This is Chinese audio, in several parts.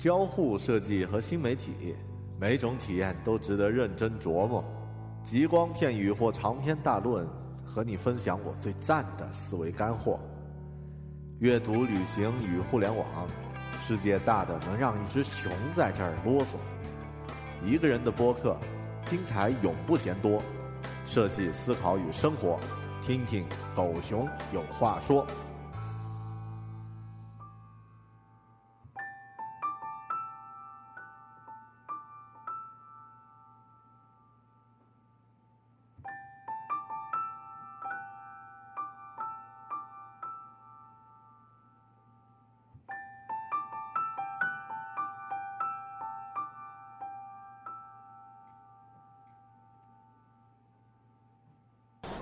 交互设计和新媒体，每种体验都值得认真琢磨。极光片语或长篇大论，和你分享我最赞的思维干货。阅读、旅行与互联网，世界大的能让一只熊在这儿啰嗦。一个人的播客，精彩永不嫌多。设计、思考与生活，听听狗熊有话说。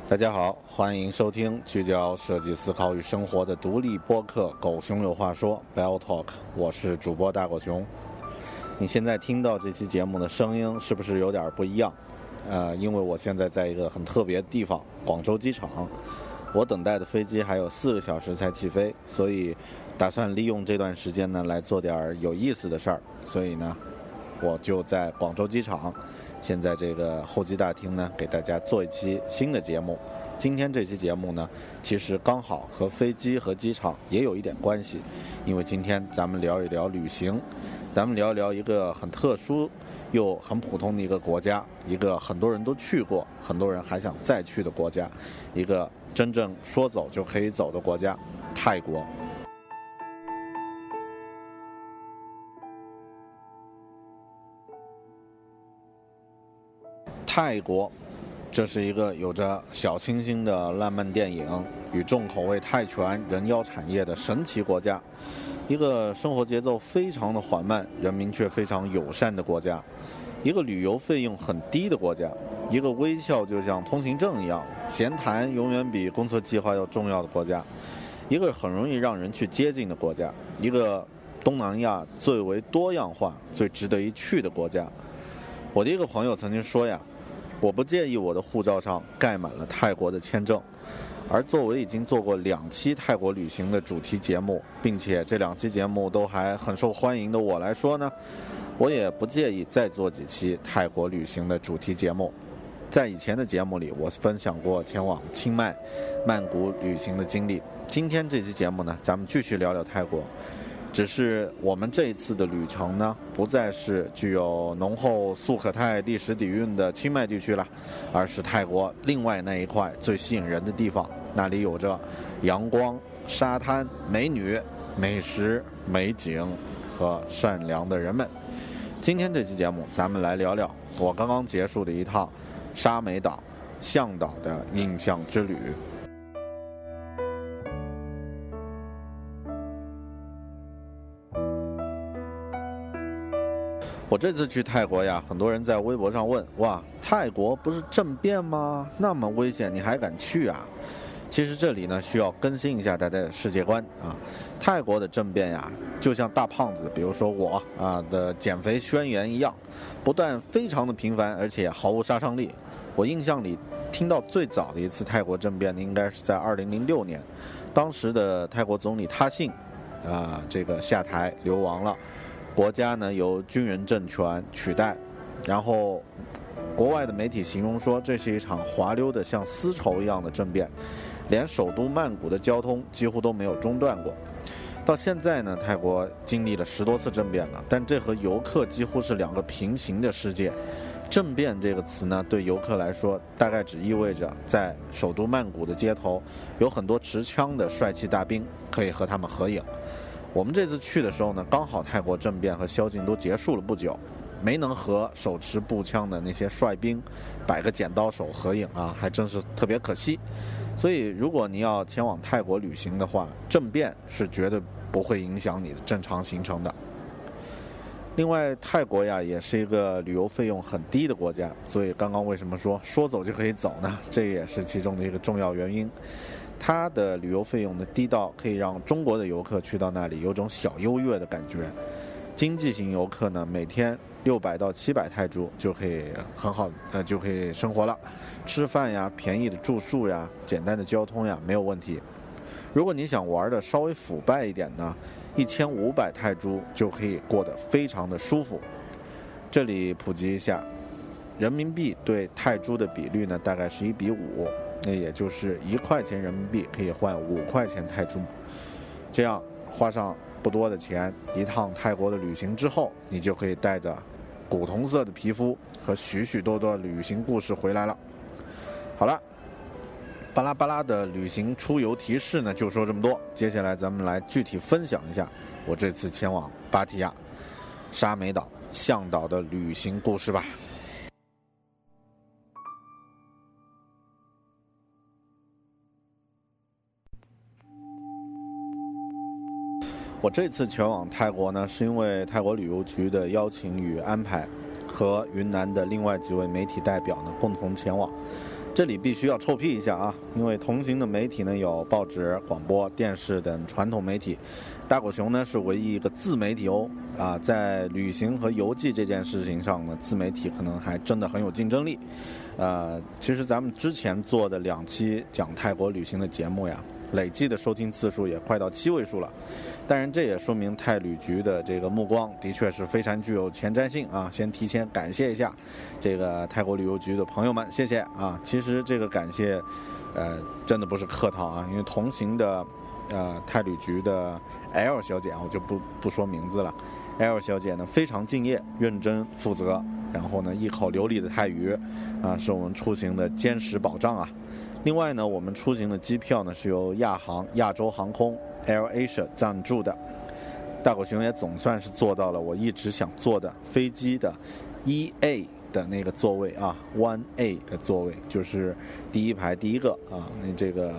大家好，欢迎收听聚焦设计思考与生活的独立播客《狗熊有话说》（Bell Talk）。我是主播大狗熊。你现在听到这期节目的声音是不是有点不一样？呃，因为我现在在一个很特别的地方——广州机场。我等待的飞机还有四个小时才起飞，所以打算利用这段时间呢来做点有意思的事儿。所以呢，我就在广州机场。现在这个候机大厅呢，给大家做一期新的节目。今天这期节目呢，其实刚好和飞机和机场也有一点关系，因为今天咱们聊一聊旅行，咱们聊一聊一个很特殊又很普通的一个国家，一个很多人都去过，很多人还想再去的国家，一个真正说走就可以走的国家——泰国。泰国，这是一个有着小清新的浪漫电影与重口味泰拳人妖产业的神奇国家，一个生活节奏非常的缓慢，人民却非常友善的国家，一个旅游费用很低的国家，一个微笑就像通行证一样，闲谈永远比工作计划要重要的国家，一个很容易让人去接近的国家，一个东南亚最为多样化、最值得一去的国家。我的一个朋友曾经说呀。我不介意我的护照上盖满了泰国的签证，而作为已经做过两期泰国旅行的主题节目，并且这两期节目都还很受欢迎的我来说呢，我也不介意再做几期泰国旅行的主题节目。在以前的节目里，我分享过前往清迈、曼谷旅行的经历。今天这期节目呢，咱们继续聊聊泰国。只是我们这一次的旅程呢，不再是具有浓厚素可泰历史底蕴的清迈地区了，而是泰国另外那一块最吸引人的地方。那里有着阳光、沙滩、美女、美食、美景和善良的人们。今天这期节目，咱们来聊聊我刚刚结束的一趟沙美岛、向导的印象之旅。我这次去泰国呀，很多人在微博上问：哇，泰国不是政变吗？那么危险，你还敢去啊？其实这里呢，需要更新一下大家的世界观啊。泰国的政变呀，就像大胖子，比如说我啊的减肥宣言一样，不但非常的频繁，而且毫无杀伤力。我印象里听到最早的一次泰国政变呢，应该是在2006年，当时的泰国总理他信，啊，这个下台流亡了。国家呢由军人政权取代，然后国外的媒体形容说这是一场滑溜的像丝绸一样的政变，连首都曼谷的交通几乎都没有中断过。到现在呢，泰国经历了十多次政变了，但这和游客几乎是两个平行的世界。政变这个词呢，对游客来说大概只意味着在首都曼谷的街头有很多持枪的帅气大兵可以和他们合影。我们这次去的时候呢，刚好泰国政变和宵禁都结束了不久，没能和手持步枪的那些帅兵摆个剪刀手合影啊，还真是特别可惜。所以，如果你要前往泰国旅行的话，政变是绝对不会影响你的正常行程的。另外，泰国呀也是一个旅游费用很低的国家，所以刚刚为什么说说走就可以走呢？这也是其中的一个重要原因。它的旅游费用呢低到可以让中国的游客去到那里有种小优越的感觉。经济型游客呢，每天六百到七百泰铢就可以很好呃就可以生活了，吃饭呀、便宜的住宿呀、简单的交通呀没有问题。如果你想玩的稍微腐败一点呢？一千五百泰铢就可以过得非常的舒服。这里普及一下，人民币对泰铢的比率呢，大概是一比五，那也就是一块钱人民币可以换五块钱泰铢。这样花上不多的钱，一趟泰国的旅行之后，你就可以带着古铜色的皮肤和许许多多旅行故事回来了。好了。巴拉巴拉的旅行出游提示呢，就说这么多。接下来咱们来具体分享一下我这次前往芭提雅、沙美岛、向导的旅行故事吧。我这次前往泰国呢，是因为泰国旅游局的邀请与安排，和云南的另外几位媒体代表呢共同前往。这里必须要臭屁一下啊，因为同行的媒体呢有报纸、广播电视等传统媒体，大狗熊呢是唯一一个自媒体哦啊，在旅行和游记这件事情上呢，自媒体可能还真的很有竞争力。呃，其实咱们之前做的两期讲泰国旅行的节目呀，累计的收听次数也快到七位数了。当然，这也说明泰旅局的这个目光的确是非常具有前瞻性啊！先提前感谢一下这个泰国旅游局的朋友们，谢谢啊！其实这个感谢，呃，真的不是客套啊，因为同行的呃泰旅局的 L 小姐啊，我就不不说名字了，L 小姐呢非常敬业、认真负责，然后呢一口流利的泰语啊，是我们出行的坚实保障啊。另外呢，我们出行的机票呢是由亚航、亚洲航空。Air Asia 赞助的，大狗熊也总算是坐到了我一直想坐的飞机的 E A 的那个座位啊，One A 的座位，就是第一排第一个啊。那这个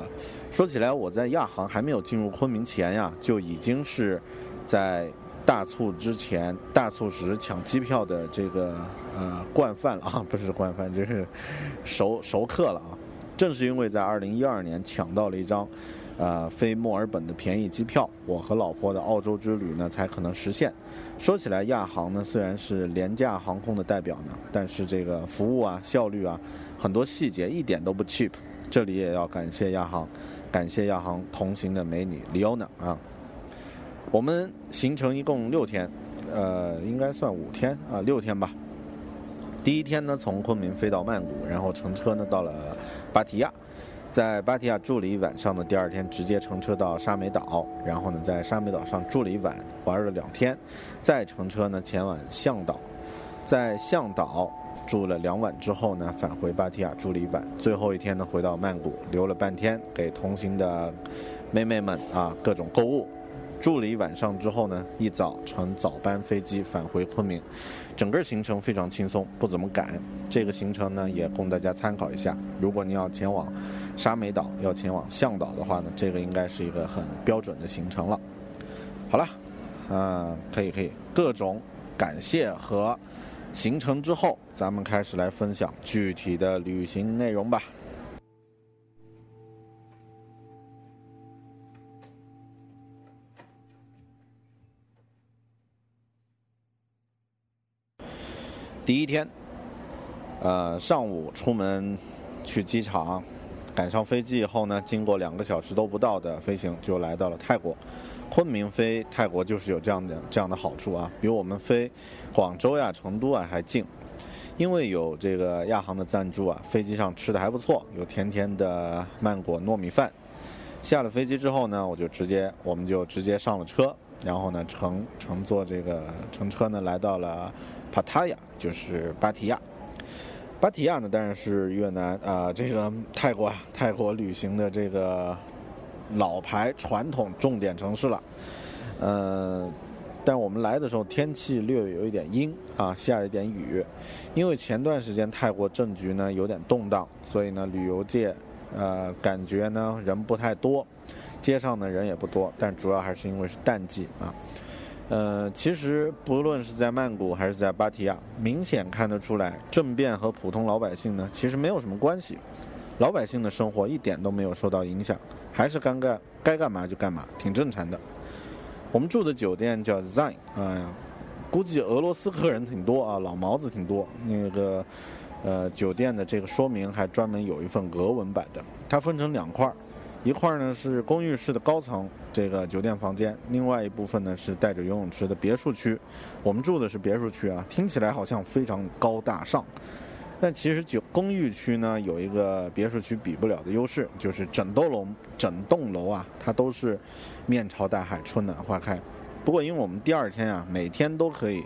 说起来，我在亚航还没有进入昆明前呀，就已经是在大促之前、大促时抢机票的这个呃惯犯了啊，不是惯犯，就是熟熟客了啊。正是因为在二零一二年抢到了一张。呃，飞墨尔本的便宜机票，我和老婆的澳洲之旅呢才可能实现。说起来，亚航呢虽然是廉价航空的代表呢，但是这个服务啊、效率啊，很多细节一点都不 cheap。这里也要感谢亚航，感谢亚航同行的美女 Leona 啊。我们行程一共六天，呃，应该算五天啊，六天吧。第一天呢，从昆明飞到曼谷，然后乘车呢到了芭提雅。在芭提雅住了一晚上的第二天，直接乘车到沙美岛，然后呢，在沙美岛上住了一晚，玩了两天，再乘车呢前往向导，在向导住了两晚之后呢，返回芭提雅住了一晚，最后一天呢回到曼谷，留了半天给同行的妹妹们啊各种购物。住了一晚上之后呢，一早乘早班飞机返回昆明，整个行程非常轻松，不怎么赶。这个行程呢，也供大家参考一下。如果您要前往沙美岛，要前往向导的话呢，这个应该是一个很标准的行程了。好了，嗯，可以可以，各种感谢和行程之后，咱们开始来分享具体的旅行内容吧。第一天，呃，上午出门去机场，赶上飞机以后呢，经过两个小时都不到的飞行，就来到了泰国。昆明飞泰国就是有这样的这样的好处啊，比我们飞广州呀、成都啊还近。因为有这个亚航的赞助啊，飞机上吃的还不错，有甜甜的曼果糯米饭。下了飞机之后呢，我就直接我们就直接上了车，然后呢乘乘坐这个乘车呢来到了。帕塔亚就是芭提雅，芭提雅呢当然是越南啊，这个泰国 泰国旅行的这个老牌传统重点城市了。呃，但我们来的时候天气略有一点阴啊，下一点雨，因为前段时间泰国政局呢有点动荡，所以呢旅游界呃感觉呢人不太多。街上的人也不多，但主要还是因为是淡季啊。呃，其实不论是在曼谷还是在芭提雅，明显看得出来，政变和普通老百姓呢其实没有什么关系，老百姓的生活一点都没有受到影响，还是该干该干嘛就干嘛，挺正常的。我们住的酒店叫 Zine，哎呀，估计俄罗斯客人挺多啊，老毛子挺多。那个呃，酒店的这个说明还专门有一份俄文版的，它分成两块儿。一块呢是公寓式的高层这个酒店房间，另外一部分呢是带着游泳池的别墅区。我们住的是别墅区啊，听起来好像非常高大上，但其实酒公寓区呢有一个别墅区比不了的优势，就是整栋楼整栋楼啊，它都是面朝大海，春暖花开。不过因为我们第二天啊，每天都可以，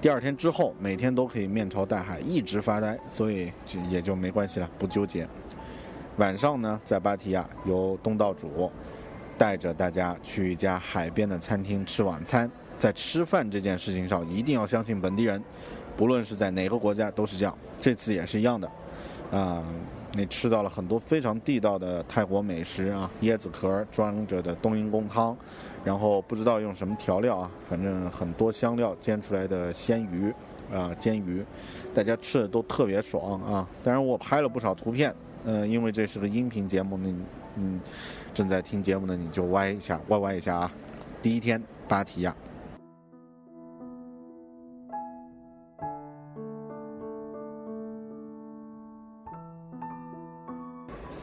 第二天之后每天都可以面朝大海一直发呆，所以就也就没关系了，不纠结。晚上呢，在芭提雅由东道主带着大家去一家海边的餐厅吃晚餐。在吃饭这件事情上，一定要相信本地人，不论是在哪个国家都是这样。这次也是一样的，啊，你吃到了很多非常地道的泰国美食啊，椰子壳装着的冬阴功汤，然后不知道用什么调料啊，反正很多香料煎出来的鲜鱼啊，煎鱼，大家吃的都特别爽啊。当然，我拍了不少图片。嗯，因为这是个音频节目，那嗯，正在听节目的你就歪一下，歪歪一下啊。第一天，芭提雅。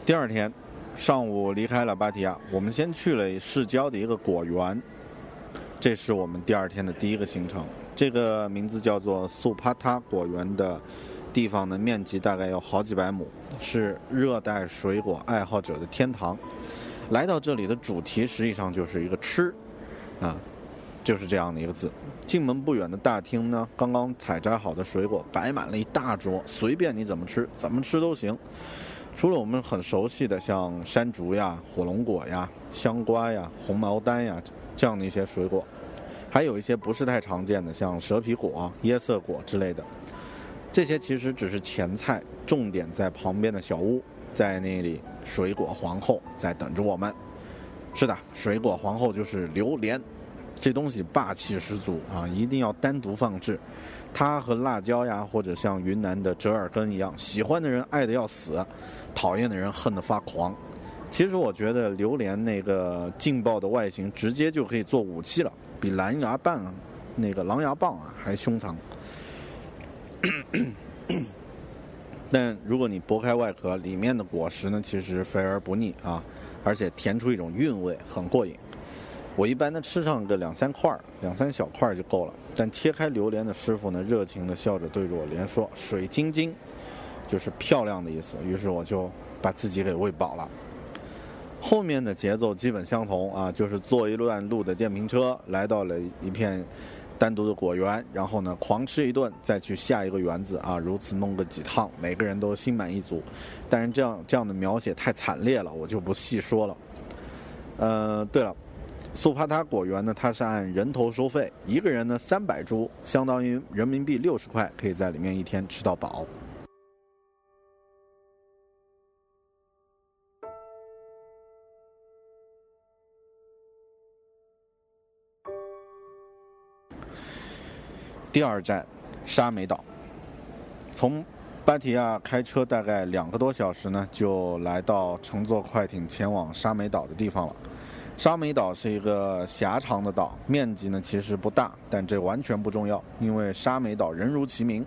第二天上午离开了芭提雅，我们先去了市郊的一个果园，这是我们第二天的第一个行程。这个名字叫做素帕塔果园的。地方的面积大概有好几百亩，是热带水果爱好者的天堂。来到这里的主题实际上就是一个吃，啊，就是这样的一个字。进门不远的大厅呢，刚刚采摘好的水果摆满了一大桌，随便你怎么吃，怎么吃都行。除了我们很熟悉的像山竹呀、火龙果呀、香瓜呀、红毛丹呀这样的一些水果，还有一些不是太常见的，像蛇皮果、椰色果之类的。这些其实只是前菜，重点在旁边的小屋，在那里水果皇后在等着我们。是的，水果皇后就是榴莲，这东西霸气十足啊，一定要单独放置。它和辣椒呀，或者像云南的折耳根一样，喜欢的人爱的要死，讨厌的人恨得发狂。其实我觉得榴莲那个劲爆的外形，直接就可以做武器了，比狼牙棒、那个狼牙棒啊还凶残。但如果你剥开外壳，里面的果实呢，其实肥而不腻啊，而且甜出一种韵味，很过瘾。我一般呢吃上个两三块两三小块就够了。但切开榴莲的师傅呢，热情的笑着对着我连说：“水晶晶，就是漂亮的意思。”于是我就把自己给喂饱了。后面的节奏基本相同啊，就是坐一段路的电瓶车，来到了一片。单独的果园，然后呢，狂吃一顿，再去下一个园子啊，如此弄个几趟，每个人都心满意足。但是这样这样的描写太惨烈了，我就不细说了。呃，对了，素帕塔果园呢，它是按人头收费，一个人呢三百铢，相当于人民币六十块，可以在里面一天吃到饱。第二站，沙美岛。从芭提亚开车大概两个多小时呢，就来到乘坐快艇前往沙美岛的地方了。沙美岛是一个狭长的岛，面积呢其实不大，但这完全不重要，因为沙美岛人如其名，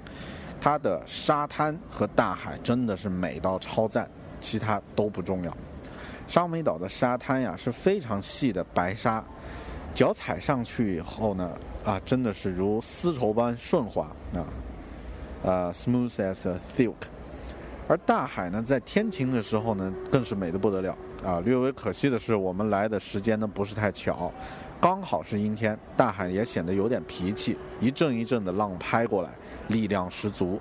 它的沙滩和大海真的是美到超赞，其他都不重要。沙美岛的沙滩呀是非常细的白沙。脚踩上去以后呢，啊，真的是如丝绸般顺滑啊，呃，smooth as a silk。而大海呢，在天晴的时候呢，更是美得不得了啊。略微可惜的是，我们来的时间呢不是太巧，刚好是阴天，大海也显得有点脾气，一阵一阵的浪拍过来，力量十足。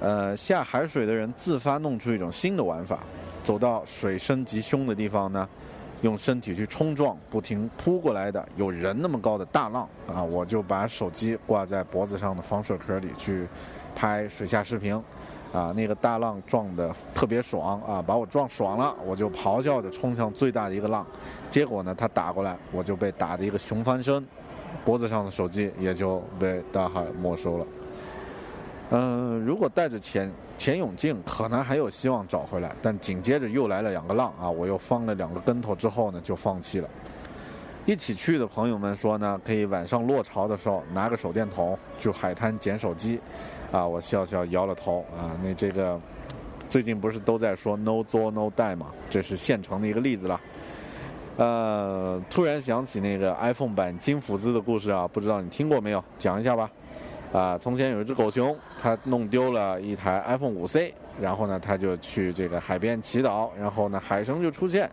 呃，下海水的人自发弄出一种新的玩法，走到水深极凶的地方呢。用身体去冲撞不停扑过来的有人那么高的大浪啊！我就把手机挂在脖子上的防水壳里去拍水下视频，啊，那个大浪撞的特别爽啊，把我撞爽了，我就咆哮着冲向最大的一个浪，结果呢，他打过来，我就被打的一个熊翻身，脖子上的手机也就被大海没收了。嗯，如果带着潜潜泳镜，可能还有希望找回来，但紧接着又来了两个浪啊，我又翻了两个跟头之后呢，就放弃了。一起去的朋友们说呢，可以晚上落潮的时候拿个手电筒去海滩捡手机。啊，我笑笑摇了头啊。那这个最近不是都在说 “no 作 no die” 嘛？这是现成的一个例子了。呃，突然想起那个 iPhone 版金斧子的故事啊，不知道你听过没有？讲一下吧。啊，从前有一只狗熊，它弄丢了一台 iPhone 5C，然后呢，它就去这个海边祈祷，然后呢，海神就出现，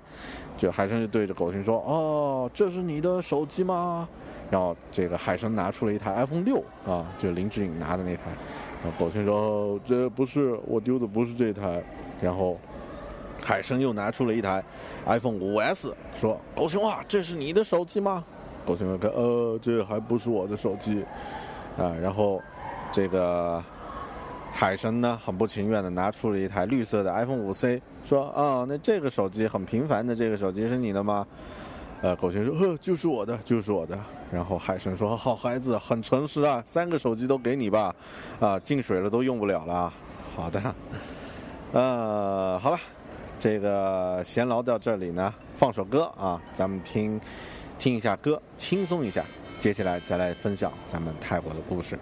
就海神就对着狗熊说：“哦，这是你的手机吗？”然后这个海神拿出了一台 iPhone 6啊，就林志颖拿的那台。然后狗熊说：“这不是我丢的，不是这台。”然后海生又拿出了一台 iPhone 5S，说：“狗熊啊，这是你的手机吗？”狗熊说：“呃，这还不是我的手机。”啊，然后这个海神呢，很不情愿的拿出了一台绿色的 iPhone 5C，说：“啊，那这个手机很平凡的这个手机是你的吗？”呃，狗熊说：“呵，就是我的，就是我的。”然后海神说：“好孩子，很诚实啊，三个手机都给你吧，啊，进水了都用不了了。”好的，呃，好了，这个闲聊到这里呢，放首歌啊，咱们听听一下歌，轻松一下，接下来再来分享咱们泰国的故事。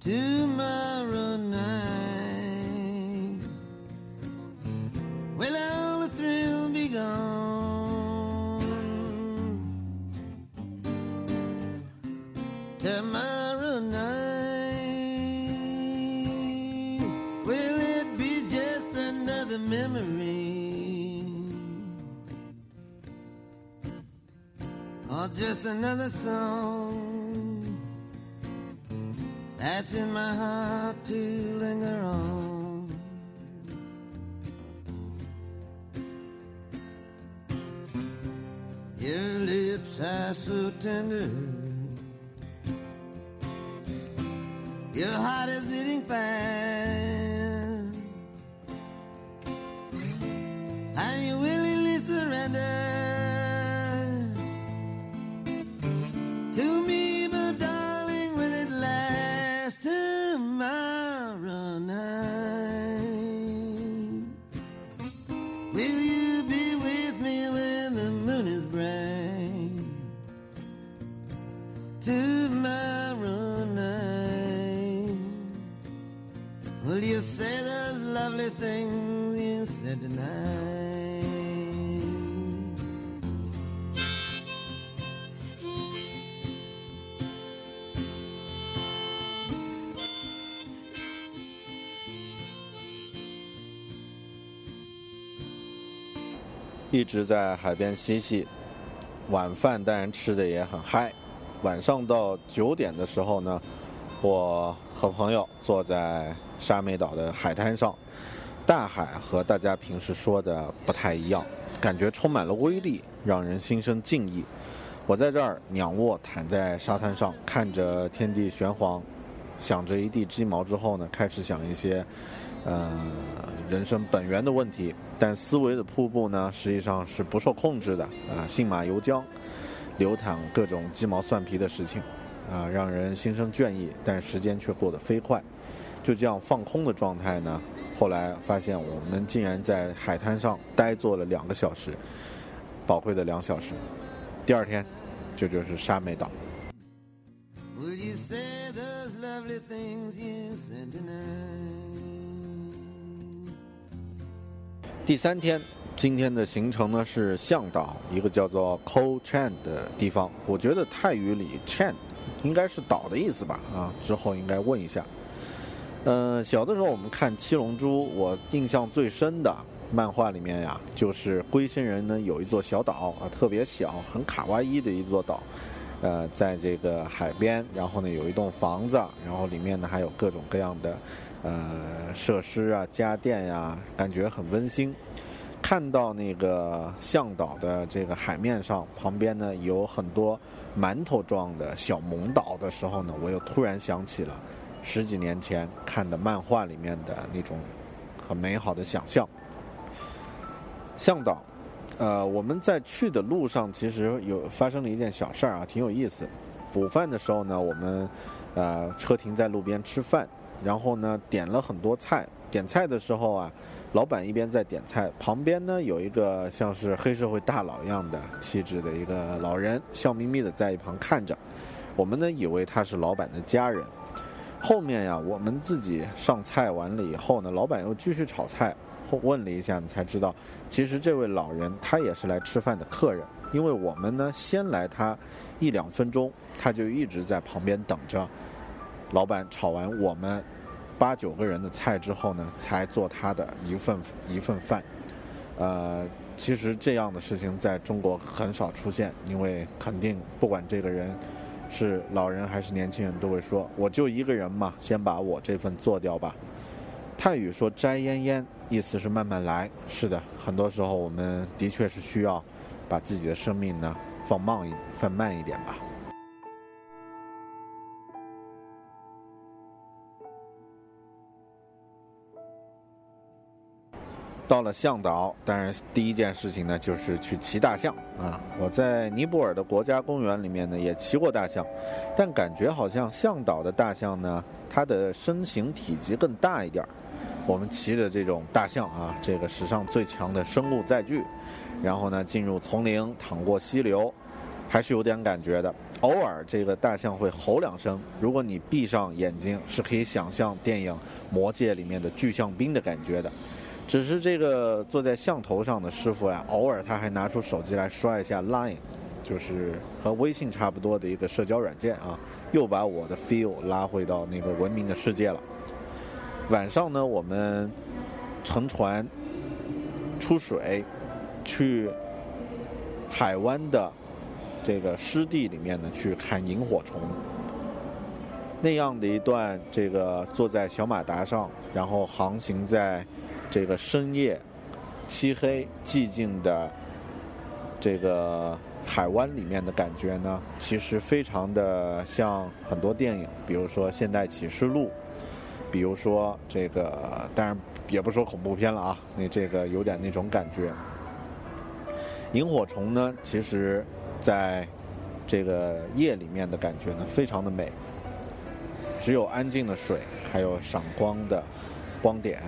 tomorrow night. Well, all the thrill be gone tomorrow night. will it be just another memory or just another song that's in my heart to linger on. Your lips are so tender. Your heart is beating fast. And you willingly surrender. 一直在海边嬉戏，晚饭当然吃的也很嗨。晚上到九点的时候呢，我和朋友坐在沙美岛的海滩上。大海和大家平时说的不太一样，感觉充满了威力，让人心生敬意。我在这儿仰卧躺在沙滩上，看着天地玄黄，想着一地鸡毛之后呢，开始想一些，呃，人生本源的问题。但思维的瀑布呢，实际上是不受控制的啊，信马由缰，流淌各种鸡毛蒜皮的事情，啊，让人心生倦意。但时间却过得飞快。就这样放空的状态呢，后来发现我们竟然在海滩上呆坐了两个小时，宝贵的两小时。第二天，这就是沙美岛 would you say those lovely things you sent in。第三天，今天的行程呢是向导，一个叫做 Ko Chan 的地方。我觉得泰语里 Chan 应该是岛的意思吧？啊，之后应该问一下。嗯，小的时候我们看《七龙珠》，我印象最深的漫画里面呀，就是龟仙人呢有一座小岛啊，特别小，很卡哇伊的一座岛，呃，在这个海边，然后呢有一栋房子，然后里面呢还有各种各样的呃设施啊、家电呀，感觉很温馨。看到那个向导的这个海面上，旁边呢有很多馒头状的小萌岛的时候呢，我又突然想起了。十几年前看的漫画里面的那种很美好的想象。向导，呃，我们在去的路上其实有发生了一件小事儿啊，挺有意思。午饭的时候呢，我们呃车停在路边吃饭，然后呢点了很多菜。点菜的时候啊，老板一边在点菜，旁边呢有一个像是黑社会大佬一样的气质的一个老人，笑眯眯的在一旁看着。我们呢以为他是老板的家人。后面呀，我们自己上菜完了以后呢，老板又继续炒菜。后问了一下，才知道，其实这位老人他也是来吃饭的客人。因为我们呢先来他一两分钟，他就一直在旁边等着。老板炒完我们八九个人的菜之后呢，才做他的一份一份饭。呃，其实这样的事情在中国很少出现，因为肯定不管这个人。是老人还是年轻人，都会说：“我就一个人嘛，先把我这份做掉吧。”泰语说“摘烟烟”，意思是慢慢来。是的，很多时候我们的确是需要把自己的生命呢放慢一放慢一点吧。到了向导，当然第一件事情呢就是去骑大象啊！我在尼泊尔的国家公园里面呢也骑过大象，但感觉好像向导的大象呢，它的身形体积更大一点儿。我们骑着这种大象啊，这个史上最强的生物载具，然后呢进入丛林，淌过溪流，还是有点感觉的。偶尔这个大象会吼两声，如果你闭上眼睛，是可以想象电影《魔戒》里面的巨象兵的感觉的。只是这个坐在象头上的师傅呀，偶尔他还拿出手机来刷一下 Line，就是和微信差不多的一个社交软件啊，又把我的 feel 拉回到那个文明的世界了。晚上呢，我们乘船出水，去海湾的这个湿地里面呢，去看萤火虫。那样的一段这个坐在小马达上，然后航行在。这个深夜、漆黑、寂静的这个海湾里面的感觉呢，其实非常的像很多电影，比如说《现代启示录》，比如说这个，当然也不说恐怖片了啊，那这个有点那种感觉。萤火虫呢，其实在这个夜里面的感觉呢，非常的美，只有安静的水，还有闪光的光点。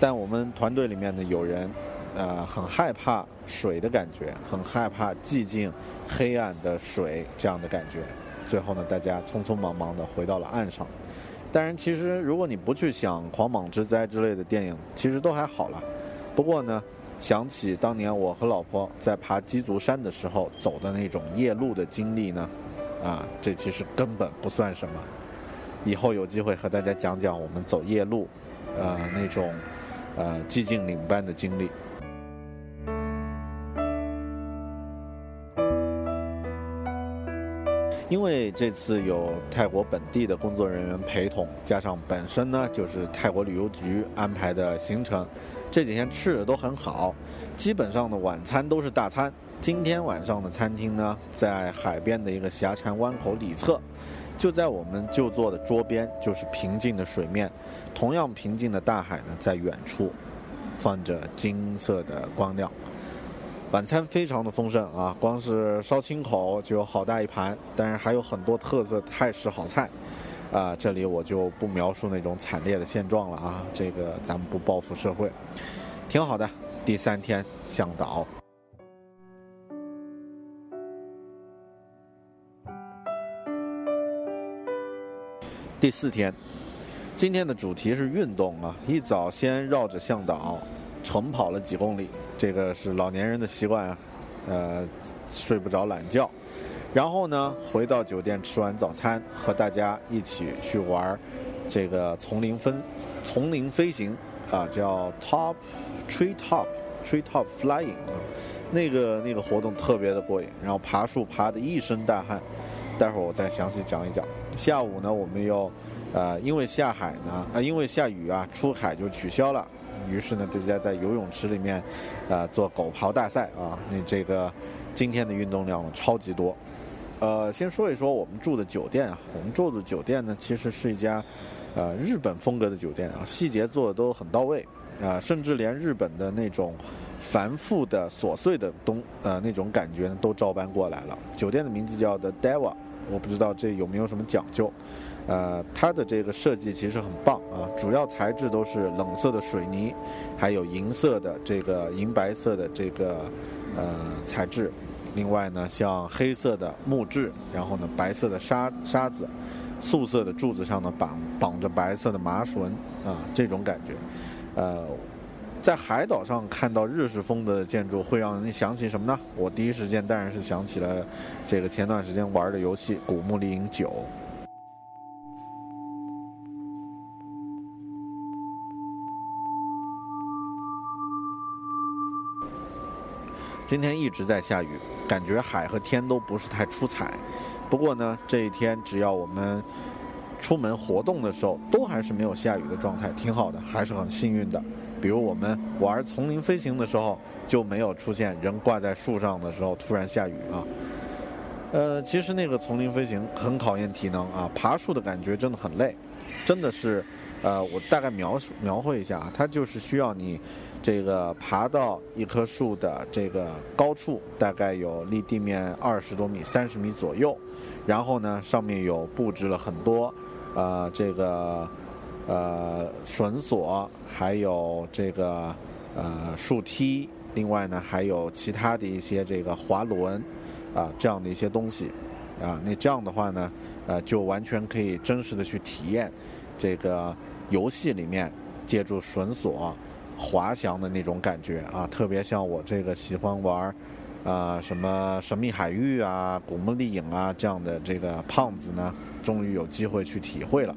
但我们团队里面呢，有人，呃，很害怕水的感觉，很害怕寂静、黑暗的水这样的感觉。最后呢，大家匆匆忙忙的回到了岸上。当然，其实如果你不去想《狂蟒之灾》之类的电影，其实都还好了。不过呢，想起当年我和老婆在爬鸡足山的时候走的那种夜路的经历呢，啊，这其实根本不算什么。以后有机会和大家讲讲我们走夜路，呃，那种。呃，寂静岭般的经历。因为这次有泰国本地的工作人员陪同，加上本身呢就是泰国旅游局安排的行程，这几天吃的都很好，基本上的晚餐都是大餐。今天晚上的餐厅呢，在海边的一个峡禅湾口里侧。就在我们就坐的桌边，就是平静的水面，同样平静的大海呢，在远处，放着金色的光亮。晚餐非常的丰盛啊，光是烧青口就有好大一盘，当然还有很多特色泰式好菜，啊，这里我就不描述那种惨烈的现状了啊，这个咱们不报复社会，挺好的。第三天向导。第四天，今天的主题是运动啊！一早先绕着向导晨跑了几公里，这个是老年人的习惯啊，呃，睡不着懒觉。然后呢，回到酒店吃完早餐，和大家一起去玩这个丛林分丛林飞行啊，叫 Top Tree Top Tree Top Flying 啊，那个那个活动特别的过瘾，然后爬树爬的一身大汗，待会儿我再详细讲一讲。下午呢，我们又呃因为下海呢啊因为下雨啊出海就取消了，于是呢大家在游泳池里面啊做狗刨大赛啊，那这个今天的运动量超级多。呃，先说一说我们住的酒店啊，我们住的酒店呢其实是一家。呃，日本风格的酒店啊，细节做的都很到位啊，甚至连日本的那种繁复的琐碎的东呃那种感觉都照搬过来了。酒店的名字叫 The Deva，我不知道这有没有什么讲究。呃，它的这个设计其实很棒啊，主要材质都是冷色的水泥，还有银色的这个银白色的这个呃材质。另外呢，像黑色的木质，然后呢白色的沙沙子。素色的柱子上呢绑绑着白色的麻绳啊，这种感觉，呃，在海岛上看到日式风的建筑会让人想起什么呢？我第一时间当然是想起了这个前段时间玩的游戏《古墓丽影九》。今天一直在下雨，感觉海和天都不是太出彩。不过呢，这一天只要我们出门活动的时候，都还是没有下雨的状态，挺好的，还是很幸运的。比如我们玩丛林飞行的时候，就没有出现人挂在树上的时候突然下雨啊。呃，其实那个丛林飞行很考验体能啊，爬树的感觉真的很累，真的是，呃，我大概描述描绘一下啊，它就是需要你这个爬到一棵树的这个高处，大概有离地面二十多米、三十米左右。然后呢，上面有布置了很多，呃，这个，呃，绳索，还有这个，呃，树梯。另外呢，还有其他的一些这个滑轮，啊，这样的一些东西，啊，那这样的话呢，呃，就完全可以真实的去体验这个游戏里面借助绳索滑翔的那种感觉啊，特别像我这个喜欢玩。啊，什么神秘海域啊，古墓丽影啊，这样的这个胖子呢，终于有机会去体会了。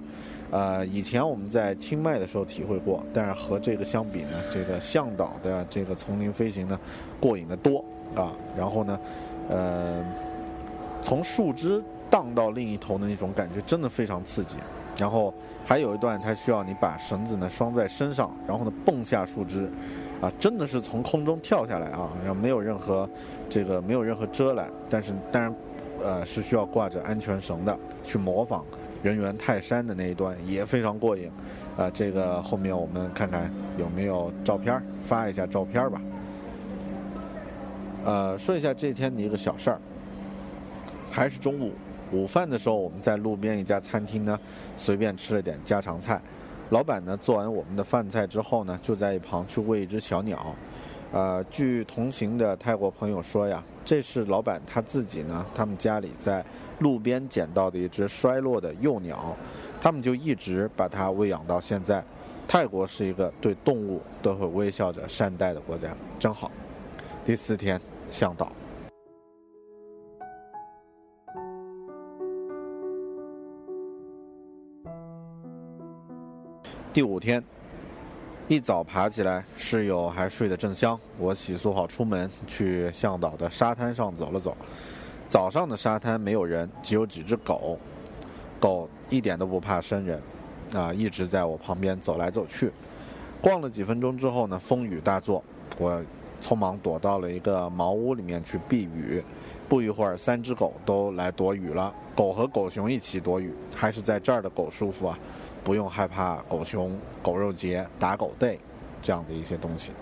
呃，以前我们在清迈的时候体会过，但是和这个相比呢，这个向导的这个丛林飞行呢，过瘾的多啊。然后呢，呃，从树枝荡到另一头的那种感觉，真的非常刺激。然后还有一段，它需要你把绳子呢拴在身上，然后呢蹦下树枝。啊，真的是从空中跳下来啊，然后没有任何这个没有任何遮拦，但是当然，呃，是需要挂着安全绳的，去模仿人猿泰山的那一段也非常过瘾，啊，这个后面我们看看有没有照片发一下照片吧。呃，说一下这天的一个小事儿，还是中午午饭的时候，我们在路边一家餐厅呢，随便吃了点家常菜。老板呢做完我们的饭菜之后呢，就在一旁去喂一只小鸟。呃，据同行的泰国朋友说呀，这是老板他自己呢，他们家里在路边捡到的一只衰落的幼鸟，他们就一直把它喂养到现在。泰国是一个对动物都会微笑着善待的国家，真好。第四天向导。第五天，一早爬起来，室友还睡得正香。我洗漱好出门，去向导的沙滩上走了走。早上的沙滩没有人，只有几只狗。狗一点都不怕生人，啊，一直在我旁边走来走去。逛了几分钟之后呢，风雨大作，我匆忙躲到了一个茅屋里面去避雨。不一会儿，三只狗都来躲雨了。狗和狗熊一起躲雨，还是在这儿的狗舒服啊。不用害怕狗熊、狗肉节、打狗 day 这样的一些东西，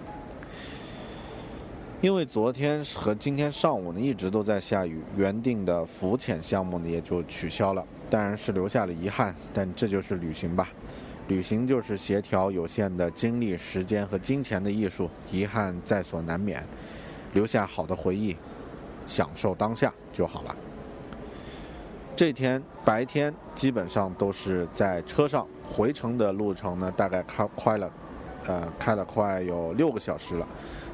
因为昨天和今天上午呢一直都在下雨，原定的浮潜项目呢也就取消了，当然是留下了遗憾。但这就是旅行吧，旅行就是协调有限的精力、时间和金钱的艺术，遗憾在所难免，留下好的回忆，享受当下就好了。这天白天基本上都是在车上，回程的路程呢，大概开快了，呃，开了快有六个小时了，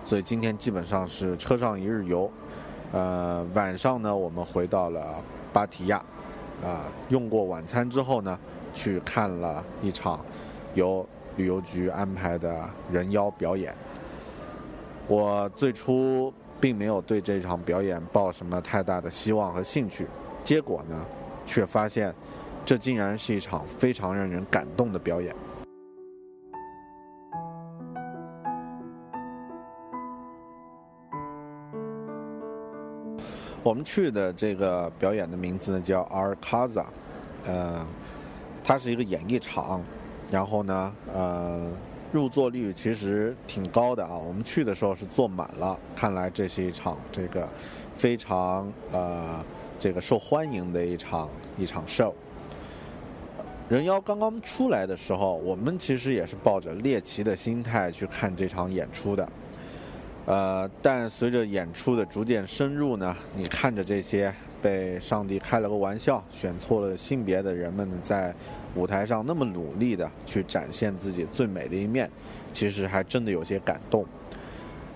所以今天基本上是车上一日游。呃，晚上呢，我们回到了芭提雅，啊，用过晚餐之后呢，去看了一场由旅游局安排的人妖表演。我最初并没有对这场表演抱什么太大的希望和兴趣，结果呢，却发现这竟然是一场非常让人感动的表演。我们去的这个表演的名字呢叫 Arkaza，呃，它是一个演艺场，然后呢，呃，入座率其实挺高的啊。我们去的时候是坐满了，看来这是一场这个非常呃这个受欢迎的一场一场 show。人妖刚刚出来的时候，我们其实也是抱着猎奇的心态去看这场演出的。呃，但随着演出的逐渐深入呢，你看着这些被上帝开了个玩笑、选错了性别的人们在舞台上那么努力的去展现自己最美的一面，其实还真的有些感动。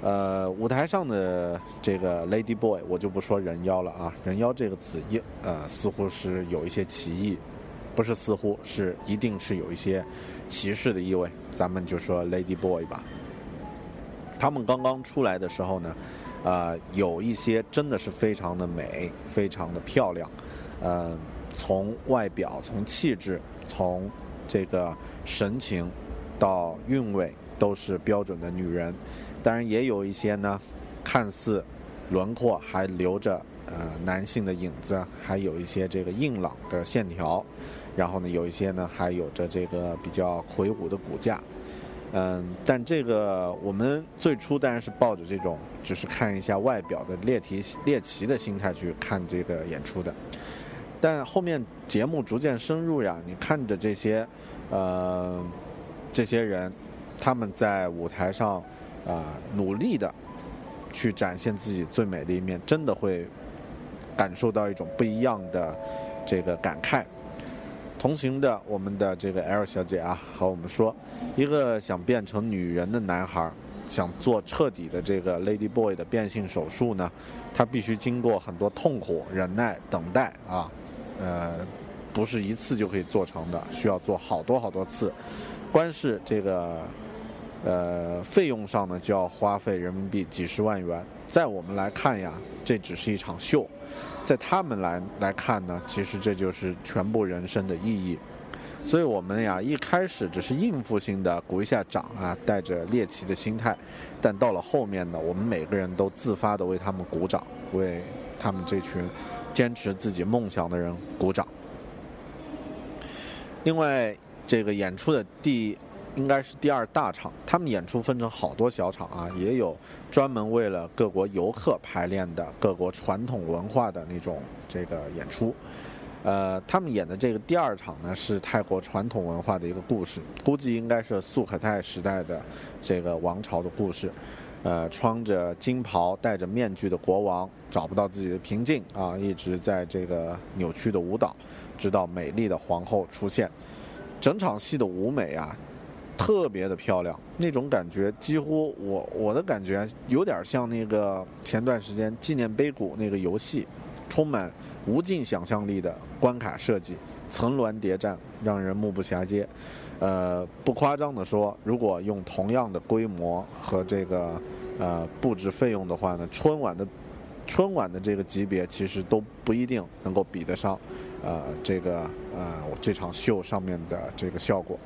呃，舞台上的这个 Lady Boy，我就不说人妖了啊，人妖这个词一呃似乎是有一些歧义，不是似乎是一定是有一些歧视的意味，咱们就说 Lady Boy 吧。他们刚刚出来的时候呢，呃，有一些真的是非常的美，非常的漂亮，呃，从外表、从气质、从这个神情到韵味都是标准的女人。当然，也有一些呢，看似轮廓还留着呃男性的影子，还有一些这个硬朗的线条，然后呢，有一些呢还有着这个比较魁梧的骨架。嗯，但这个我们最初当然是抱着这种只是看一下外表的猎奇猎奇的心态去看这个演出的，但后面节目逐渐深入呀，你看着这些，呃，这些人，他们在舞台上，啊，努力的去展现自己最美的一面，真的会感受到一种不一样的这个感慨。同行的我们的这个 L 小姐啊，和我们说，一个想变成女人的男孩，想做彻底的这个 Lady Boy 的变性手术呢，他必须经过很多痛苦、忍耐、等待啊，呃，不是一次就可以做成的，需要做好多好多次，光是这个呃费用上呢，就要花费人民币几十万元。在我们来看呀，这只是一场秀。在他们来来看呢，其实这就是全部人生的意义。所以我们呀，一开始只是应付性的鼓一下掌啊，带着猎奇的心态。但到了后面呢，我们每个人都自发的为他们鼓掌，为他们这群坚持自己梦想的人鼓掌。另外，这个演出的第。应该是第二大场，他们演出分成好多小场啊，也有专门为了各国游客排练的各国传统文化的那种这个演出。呃，他们演的这个第二场呢，是泰国传统文化的一个故事，估计应该是素可泰时代的这个王朝的故事。呃，穿着金袍、戴着面具的国王找不到自己的平静啊，一直在这个扭曲的舞蹈，直到美丽的皇后出现。整场戏的舞美啊。特别的漂亮，那种感觉几乎我我的感觉有点像那个前段时间纪念碑谷那个游戏，充满无尽想象力的关卡设计，层峦叠嶂，让人目不暇接。呃，不夸张的说，如果用同样的规模和这个呃布置费用的话呢，春晚的春晚的这个级别其实都不一定能够比得上，呃，这个呃这场秀上面的这个效果。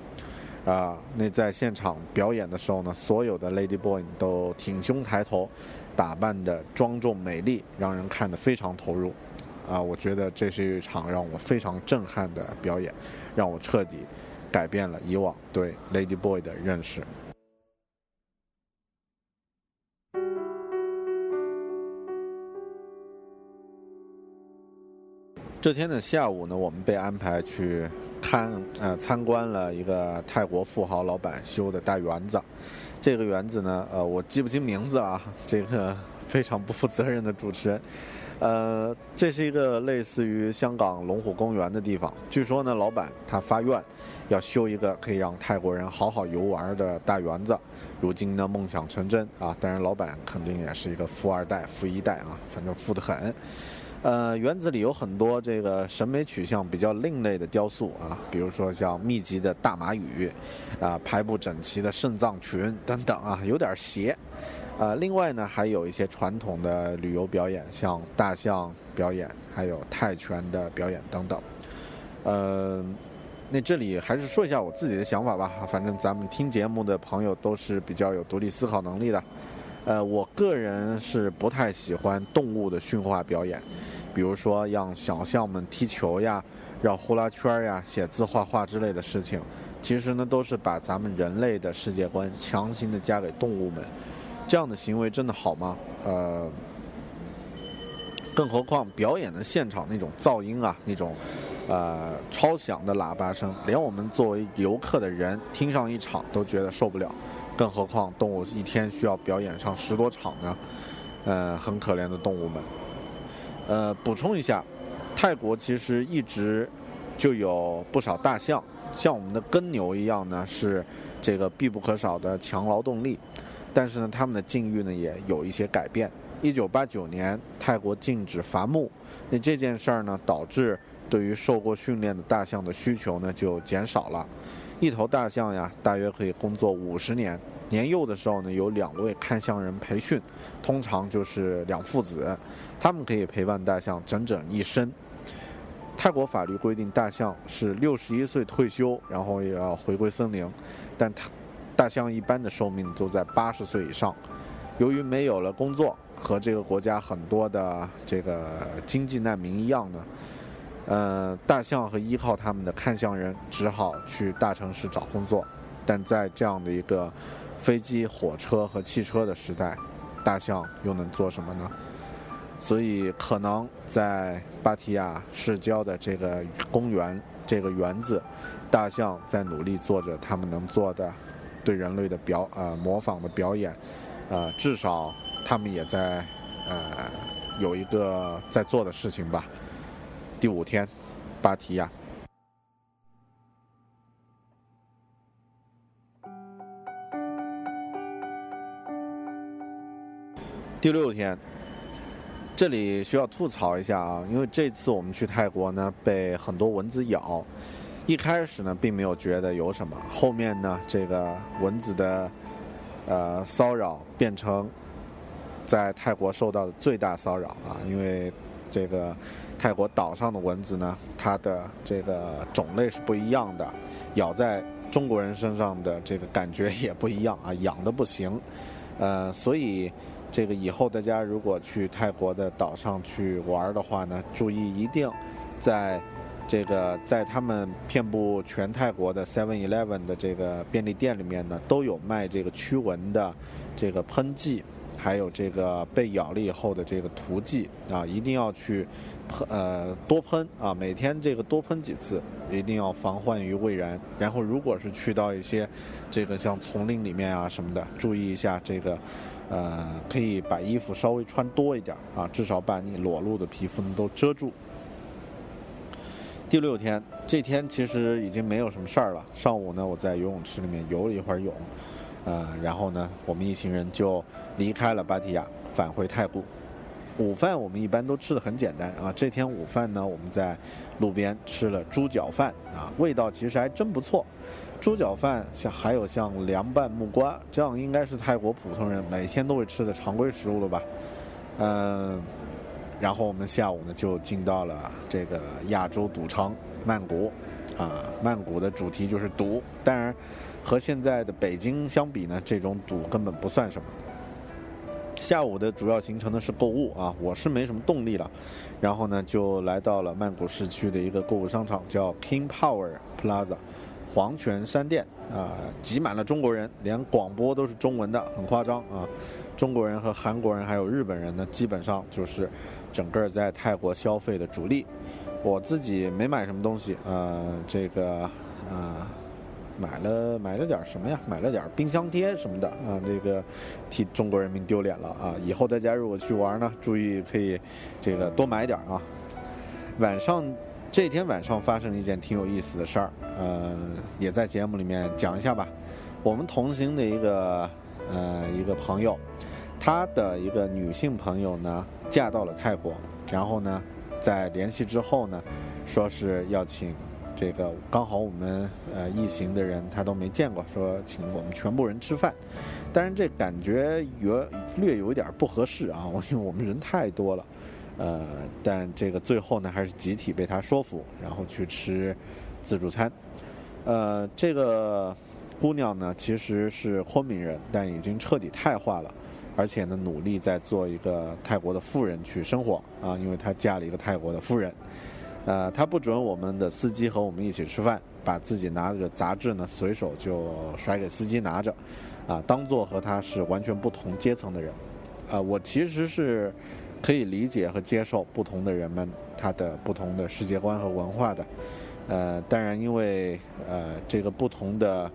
啊，那在现场表演的时候呢，所有的 Lady Boy 都挺胸抬头，打扮的庄重美丽，让人看得非常投入。啊，我觉得这是一场让我非常震撼的表演，让我彻底改变了以往对 Lady Boy 的认识。这天的下午呢，我们被安排去。参呃参观了一个泰国富豪老板修的大园子，这个园子呢，呃，我记不清名字了，这个 非常不负责任的主持人，呃，这是一个类似于香港龙虎公园的地方。据说呢，老板他发愿要修一个可以让泰国人好好游玩的大园子，如今呢梦想成真啊！当然，老板肯定也是一个富二代、富一代啊，反正富得很。呃，园子里有很多这个审美取向比较另类的雕塑啊，比如说像密集的大马羽，啊，排布整齐的肾脏群等等啊，有点邪。呃，另外呢，还有一些传统的旅游表演，像大象表演，还有泰拳的表演等等。呃，那这里还是说一下我自己的想法吧。反正咱们听节目的朋友都是比较有独立思考能力的。呃，我个人是不太喜欢动物的驯化表演，比如说让小象们踢球呀、绕呼啦圈呀、写字画画之类的事情。其实呢，都是把咱们人类的世界观强行的加给动物们。这样的行为真的好吗？呃，更何况表演的现场那种噪音啊，那种呃超响的喇叭声，连我们作为游客的人听上一场都觉得受不了，更何况动物一天需要表演上十多场呢？呃，很可怜的动物们。呃，补充一下，泰国其实一直就有不少大象，像我们的耕牛一样呢，是这个必不可少的强劳动力。但是呢，他们的境遇呢也有一些改变。一九八九年，泰国禁止伐木，那这件事儿呢，导致对于受过训练的大象的需求呢就减少了。一头大象呀，大约可以工作五十年。年幼的时候呢，有两位看象人培训，通常就是两父子，他们可以陪伴大象整整一生。泰国法律规定，大象是六十一岁退休，然后也要回归森林，但它。大象一般的寿命都在八十岁以上，由于没有了工作，和这个国家很多的这个经济难民一样呢，呃，大象和依靠他们的看象人只好去大城市找工作，但在这样的一个飞机、火车和汽车的时代，大象又能做什么呢？所以，可能在芭提雅市郊的这个公园、这个园子，大象在努力做着他们能做的。对人类的表呃模仿的表演，呃至少他们也在呃有一个在做的事情吧。第五天，芭提雅。第六天，这里需要吐槽一下啊，因为这次我们去泰国呢，被很多蚊子咬。一开始呢，并没有觉得有什么，后面呢，这个蚊子的呃骚扰变成在泰国受到的最大骚扰啊，因为这个泰国岛上的蚊子呢，它的这个种类是不一样的，咬在中国人身上的这个感觉也不一样啊，痒的不行，呃，所以这个以后大家如果去泰国的岛上去玩的话呢，注意一定在。这个在他们遍布全泰国的 Seven Eleven 的这个便利店里面呢，都有卖这个驱蚊的这个喷剂，还有这个被咬了以后的这个涂剂啊，一定要去喷呃多喷啊，每天这个多喷几次，一定要防患于未然。然后如果是去到一些这个像丛林里面啊什么的，注意一下这个呃，可以把衣服稍微穿多一点啊，至少把你裸露的皮肤都遮住。第六天，这天其实已经没有什么事儿了。上午呢，我在游泳池里面游了一会儿泳，呃，然后呢，我们一行人就离开了芭提雅，返回泰国。午饭我们一般都吃的很简单啊。这天午饭呢，我们在路边吃了猪脚饭啊，味道其实还真不错。猪脚饭像还有像凉拌木瓜，这样应该是泰国普通人每天都会吃的常规食物了吧？嗯。然后我们下午呢就进到了这个亚洲赌城曼谷，啊，曼谷的主题就是赌。当然，和现在的北京相比呢，这种赌根本不算什么。下午的主要行程呢是购物啊，我是没什么动力了。然后呢就来到了曼谷市区的一个购物商场，叫 King Power Plaza，皇泉山店啊，挤满了中国人，连广播都是中文的，很夸张啊。中国人和韩国人还有日本人呢，基本上就是。整个在泰国消费的主力，我自己没买什么东西，呃，这个啊，买了买了点什么呀？买了点冰箱贴什么的啊，这个替中国人民丢脸了啊！以后大家如果去玩呢，注意可以这个多买点啊。晚上这天晚上发生了一件挺有意思的事儿，呃，也在节目里面讲一下吧。我们同行的一个呃一个朋友，他的一个女性朋友呢。嫁到了泰国，然后呢，在联系之后呢，说是要请这个刚好我们呃一行的人他都没见过，说请我们全部人吃饭。但是这感觉有略有一点不合适啊，因为我们人太多了。呃，但这个最后呢，还是集体被他说服，然后去吃自助餐。呃，这个姑娘呢，其实是昆明人，但已经彻底泰化了，而且呢，努力在做一个泰国的富人去生活啊，因为她嫁了一个泰国的富人。呃，他不准我们的司机和我们一起吃饭，把自己拿着杂志呢，随手就甩给司机拿着，啊，当做和他是完全不同阶层的人。啊，我其实是。可以理解和接受不同的人们他的不同的世界观和文化的，呃，当然因为呃这个不同的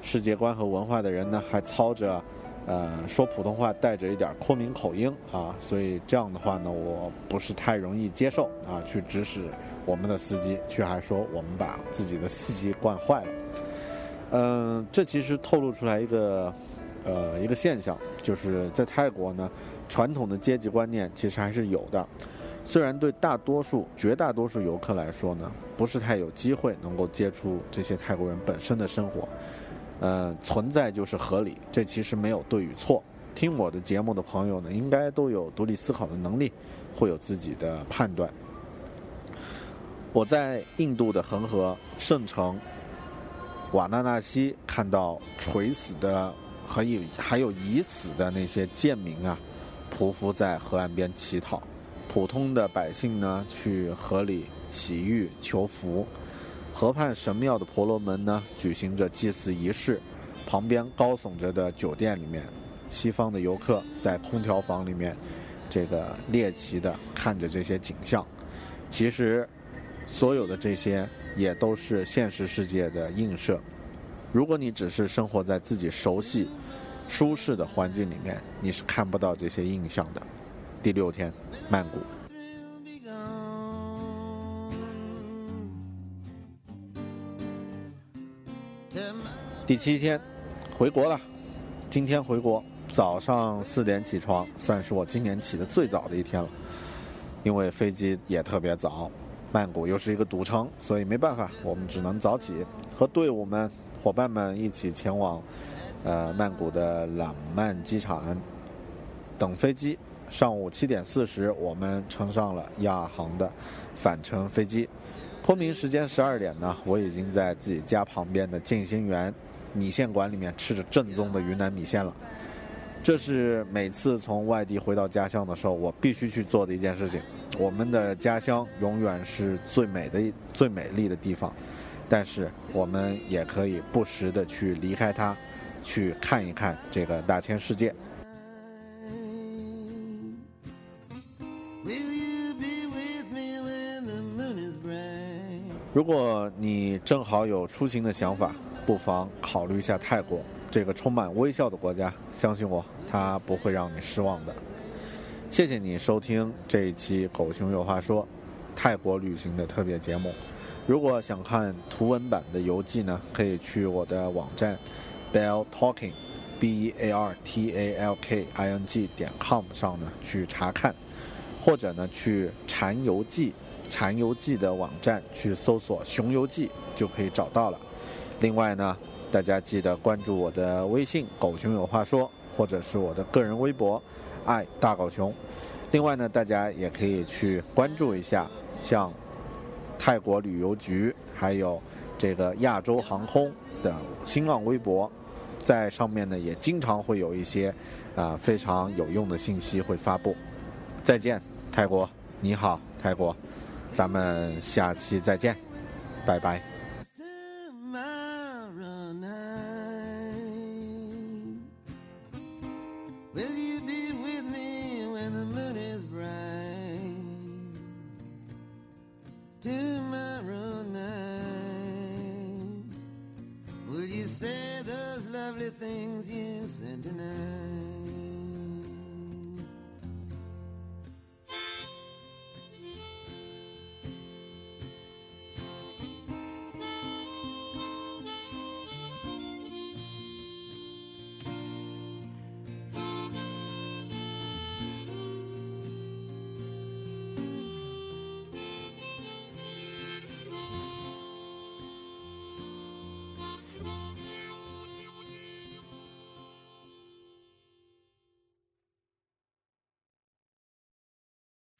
世界观和文化的人呢，还操着呃说普通话带着一点昆明口音啊，所以这样的话呢，我不是太容易接受啊，去指使我们的司机，却还说我们把自己的司机惯坏了，嗯，这其实透露出来一个呃一个现象，就是在泰国呢。传统的阶级观念其实还是有的，虽然对大多数、绝大多数游客来说呢，不是太有机会能够接触这些泰国人本身的生活，呃，存在就是合理，这其实没有对与错。听我的节目的朋友呢，应该都有独立思考的能力，会有自己的判断。我在印度的恒河圣城瓦纳纳西看到垂死的和有还有已死的那些贱民啊。匍匐在河岸边乞讨，普通的百姓呢去河里洗浴求福，河畔神庙的婆罗门呢举行着祭祀仪式，旁边高耸着的酒店里面，西方的游客在空调房里面，这个猎奇的看着这些景象。其实，所有的这些也都是现实世界的映射。如果你只是生活在自己熟悉。舒适的环境里面，你是看不到这些印象的。第六天，曼谷。第七天，回国了。今天回国，早上四点起床，算是我今年起的最早的一天了。因为飞机也特别早，曼谷又是一个赌城，所以没办法，我们只能早起，和队伍们、伙伴们一起前往。呃，曼谷的朗曼机场等飞机。上午七点四十，我们乘上了亚航的返程飞机。昆明时间十二点呢，我已经在自己家旁边的静心园米线馆里面吃着正宗的云南米线了。这是每次从外地回到家乡的时候，我必须去做的一件事情。我们的家乡永远是最美的、最美丽的地方，但是我们也可以不时的去离开它。去看一看这个大千世界。如果你正好有出行的想法，不妨考虑一下泰国这个充满微笑的国家。相信我，它不会让你失望的。谢谢你收听这一期《狗熊有话说》泰国旅行的特别节目。如果想看图文版的游记呢，可以去我的网站。Bear Talking，B E A R T A L K I N G 点 com 上呢去查看，或者呢去禅游记，禅游记的网站去搜索熊游记就可以找到了。另外呢，大家记得关注我的微信“狗熊有话说”，或者是我的个人微博“爱大狗熊”。另外呢，大家也可以去关注一下像泰国旅游局，还有这个亚洲航空。的新浪微博，在上面呢也经常会有一些啊非常有用的信息会发布。再见，泰国，你好，泰国，咱们下期再见，拜拜。